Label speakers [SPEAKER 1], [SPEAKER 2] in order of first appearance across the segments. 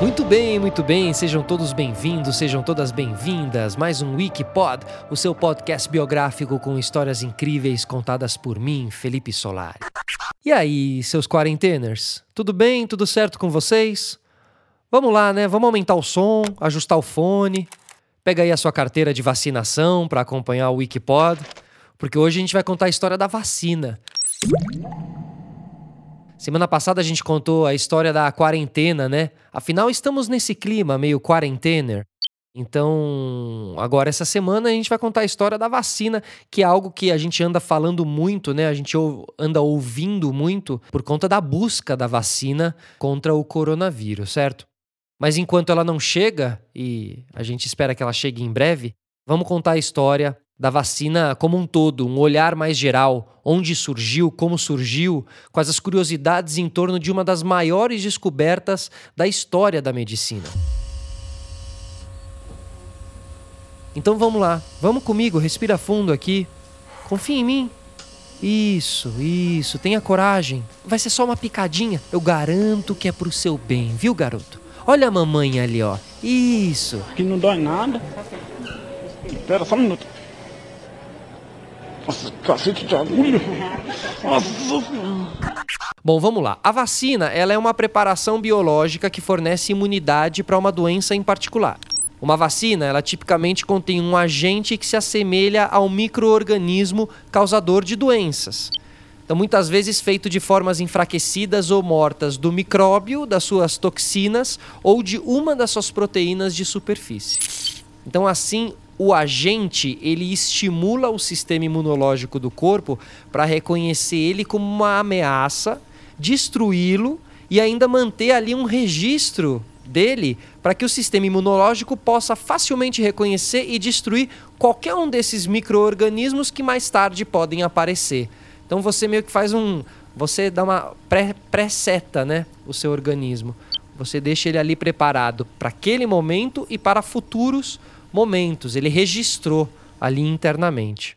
[SPEAKER 1] Muito bem, muito bem, sejam todos bem-vindos, sejam todas bem-vindas. Mais um Wikipod, o seu podcast biográfico com histórias incríveis contadas por mim, Felipe Solari. E aí, seus quarenteners? Tudo bem? Tudo certo com vocês? Vamos lá, né? Vamos aumentar o som, ajustar o fone. Pega aí a sua carteira de vacinação para acompanhar o Wikipod, porque hoje a gente vai contar a história da vacina. Semana passada a gente contou a história da quarentena, né? Afinal, estamos nesse clima meio quarentener. Então, agora essa semana a gente vai contar a história da vacina, que é algo que a gente anda falando muito, né? A gente anda ouvindo muito por conta da busca da vacina contra o coronavírus, certo? Mas enquanto ela não chega, e a gente espera que ela chegue em breve, vamos contar a história da vacina como um todo, um olhar mais geral, onde surgiu, como surgiu, quais as curiosidades em torno de uma das maiores descobertas da história da medicina. Então vamos lá, vamos comigo, respira fundo aqui. Confia em mim. Isso, isso, tenha coragem. Vai ser só uma picadinha, eu garanto que é pro seu bem, viu, garoto? Olha a mamãe ali, ó. Isso.
[SPEAKER 2] Que não dói nada. Espera só um minuto. Nossa, cacete de agulha. Nossa
[SPEAKER 1] Bom, vamos lá. A vacina ela é uma preparação biológica que fornece imunidade para uma doença em particular. Uma vacina, ela tipicamente contém um agente que se assemelha ao microorganismo causador de doenças. Então, muitas vezes feito de formas enfraquecidas ou mortas do micróbio, das suas toxinas ou de uma das suas proteínas de superfície. Então, assim, o agente ele estimula o sistema imunológico do corpo para reconhecer ele como uma ameaça, destruí-lo e ainda manter ali um registro dele para que o sistema imunológico possa facilmente reconhecer e destruir qualquer um desses micro-organismos que mais tarde podem aparecer. Então você meio que faz um. Você dá uma pré-seta, né? O seu organismo. Você deixa ele ali preparado para aquele momento e para futuros momentos, ele registrou ali internamente.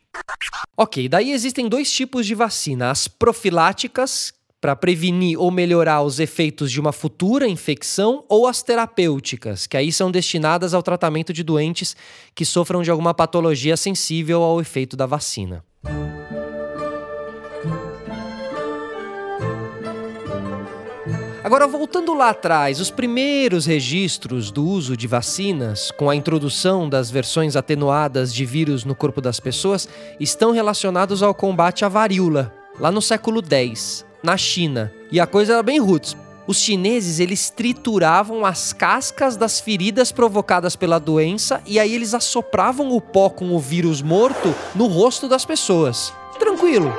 [SPEAKER 1] Ok, daí existem dois tipos de vacina: as profiláticas, para prevenir ou melhorar os efeitos de uma futura infecção, ou as terapêuticas, que aí são destinadas ao tratamento de doentes que sofram de alguma patologia sensível ao efeito da vacina. Agora, voltando lá atrás, os primeiros registros do uso de vacinas, com a introdução das versões atenuadas de vírus no corpo das pessoas, estão relacionados ao combate à varíola, lá no século X, na China. E a coisa era bem roots. Os chineses eles trituravam as cascas das feridas provocadas pela doença e aí eles assopravam o pó com o vírus morto no rosto das pessoas. Tranquilo.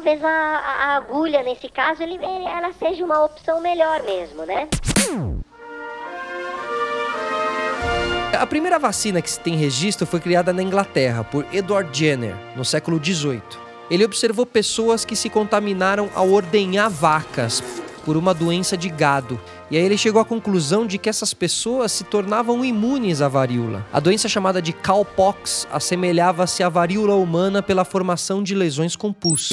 [SPEAKER 3] Talvez a, a agulha, nesse caso, ele, ela seja uma opção melhor mesmo, né?
[SPEAKER 1] A primeira vacina que se tem registro foi criada na Inglaterra por Edward Jenner, no século XVIII. Ele observou pessoas que se contaminaram ao ordenhar vacas por uma doença de gado. E aí ele chegou à conclusão de que essas pessoas se tornavam imunes à varíola. A doença chamada de cowpox assemelhava-se à varíola humana pela formação de lesões com pus.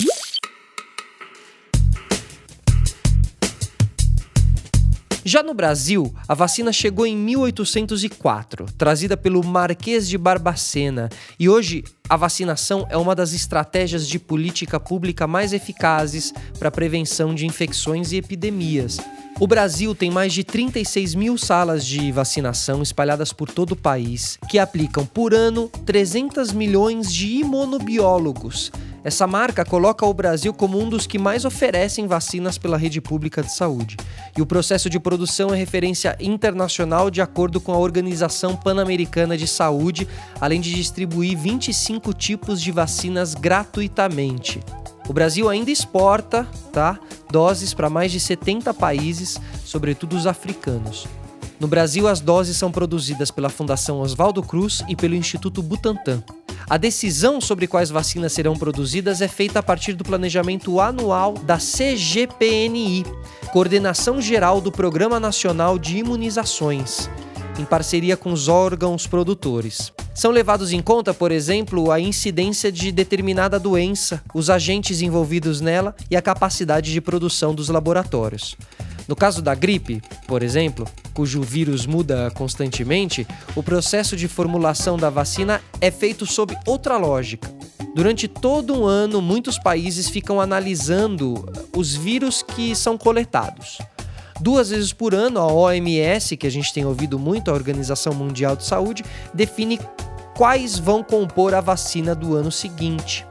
[SPEAKER 1] Já no Brasil, a vacina chegou em 1804, trazida pelo Marquês de Barbacena, e hoje a vacinação é uma das estratégias de política pública mais eficazes para a prevenção de infecções e epidemias. O Brasil tem mais de 36 mil salas de vacinação espalhadas por todo o país, que aplicam por ano 300 milhões de imunobiólogos, essa marca coloca o Brasil como um dos que mais oferecem vacinas pela rede pública de saúde. E o processo de produção é referência internacional de acordo com a Organização Pan-Americana de Saúde, além de distribuir 25 tipos de vacinas gratuitamente. O Brasil ainda exporta, tá, doses para mais de 70 países, sobretudo os africanos. No Brasil, as doses são produzidas pela Fundação Oswaldo Cruz e pelo Instituto Butantan. A decisão sobre quais vacinas serão produzidas é feita a partir do planejamento anual da CGPNI, Coordenação Geral do Programa Nacional de Imunizações, em parceria com os órgãos produtores. São levados em conta, por exemplo, a incidência de determinada doença, os agentes envolvidos nela e a capacidade de produção dos laboratórios. No caso da gripe, por exemplo, cujo vírus muda constantemente, o processo de formulação da vacina é feito sob outra lógica. Durante todo um ano, muitos países ficam analisando os vírus que são coletados. Duas vezes por ano, a OMS, que a gente tem ouvido muito, a Organização Mundial de Saúde, define quais vão compor a vacina do ano seguinte.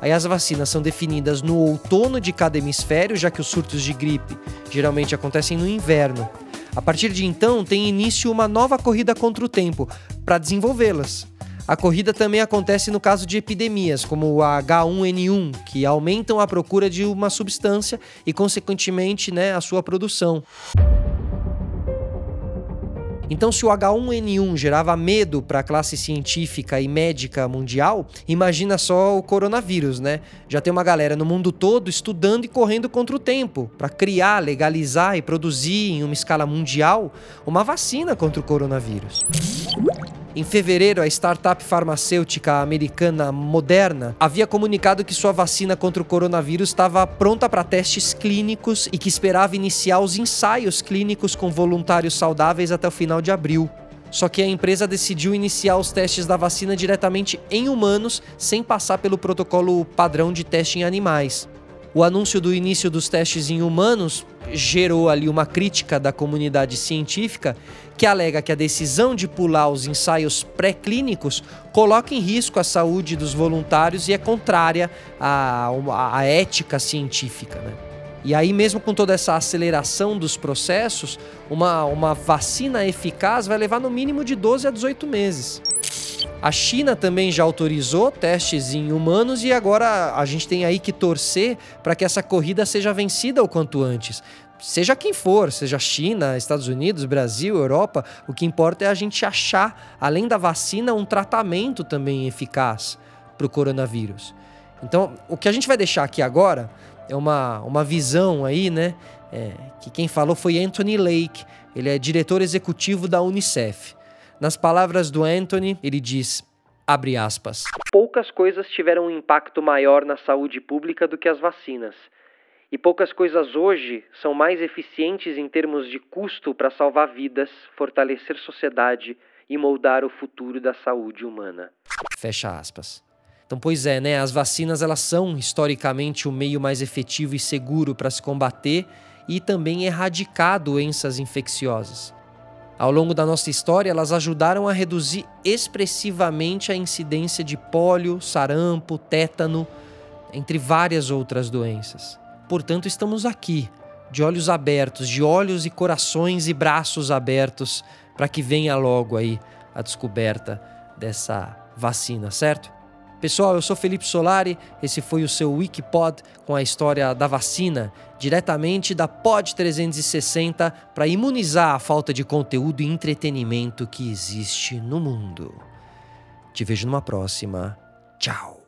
[SPEAKER 1] Aí as vacinas são definidas no outono de cada hemisfério, já que os surtos de gripe geralmente acontecem no inverno. A partir de então, tem início uma nova corrida contra o tempo para desenvolvê-las. A corrida também acontece no caso de epidemias, como o H1N1, que aumentam a procura de uma substância e, consequentemente, né, a sua produção. Então, se o H1N1 gerava medo para a classe científica e médica mundial, imagina só o coronavírus, né? Já tem uma galera no mundo todo estudando e correndo contra o tempo para criar, legalizar e produzir em uma escala mundial uma vacina contra o coronavírus. Em fevereiro, a startup farmacêutica americana Moderna havia comunicado que sua vacina contra o coronavírus estava pronta para testes clínicos e que esperava iniciar os ensaios clínicos com voluntários saudáveis até o final de abril. Só que a empresa decidiu iniciar os testes da vacina diretamente em humanos, sem passar pelo protocolo padrão de teste em animais. O anúncio do início dos testes em humanos gerou ali uma crítica da comunidade científica que alega que a decisão de pular os ensaios pré-clínicos coloca em risco a saúde dos voluntários e é contrária à, à ética científica. Né? E aí, mesmo com toda essa aceleração dos processos, uma, uma vacina eficaz vai levar no mínimo de 12 a 18 meses. A China também já autorizou testes em humanos e agora a gente tem aí que torcer para que essa corrida seja vencida o quanto antes. Seja quem for, seja China, Estados Unidos, Brasil, Europa, o que importa é a gente achar, além da vacina, um tratamento também eficaz para o coronavírus. Então, o que a gente vai deixar aqui agora é uma, uma visão aí, né? É, que quem falou foi Anthony Lake, ele é diretor executivo da Unicef. Nas palavras do Anthony, ele diz: abre aspas. Poucas coisas tiveram um impacto maior na saúde pública do que as vacinas. E poucas coisas hoje são mais eficientes em termos de custo para salvar vidas, fortalecer sociedade e moldar o futuro da saúde humana. Fecha aspas. Então, pois é, né? As vacinas elas são historicamente o meio mais efetivo e seguro para se combater e também erradicar doenças infecciosas. Ao longo da nossa história, elas ajudaram a reduzir expressivamente a incidência de pólio, sarampo, tétano, entre várias outras doenças. Portanto, estamos aqui, de olhos abertos, de olhos e corações e braços abertos, para que venha logo aí a descoberta dessa vacina, certo? Pessoal, eu sou Felipe Solari, esse foi o seu Wikipod com a história da vacina, diretamente da Pod 360 para imunizar a falta de conteúdo e entretenimento que existe no mundo. Te vejo numa próxima. Tchau.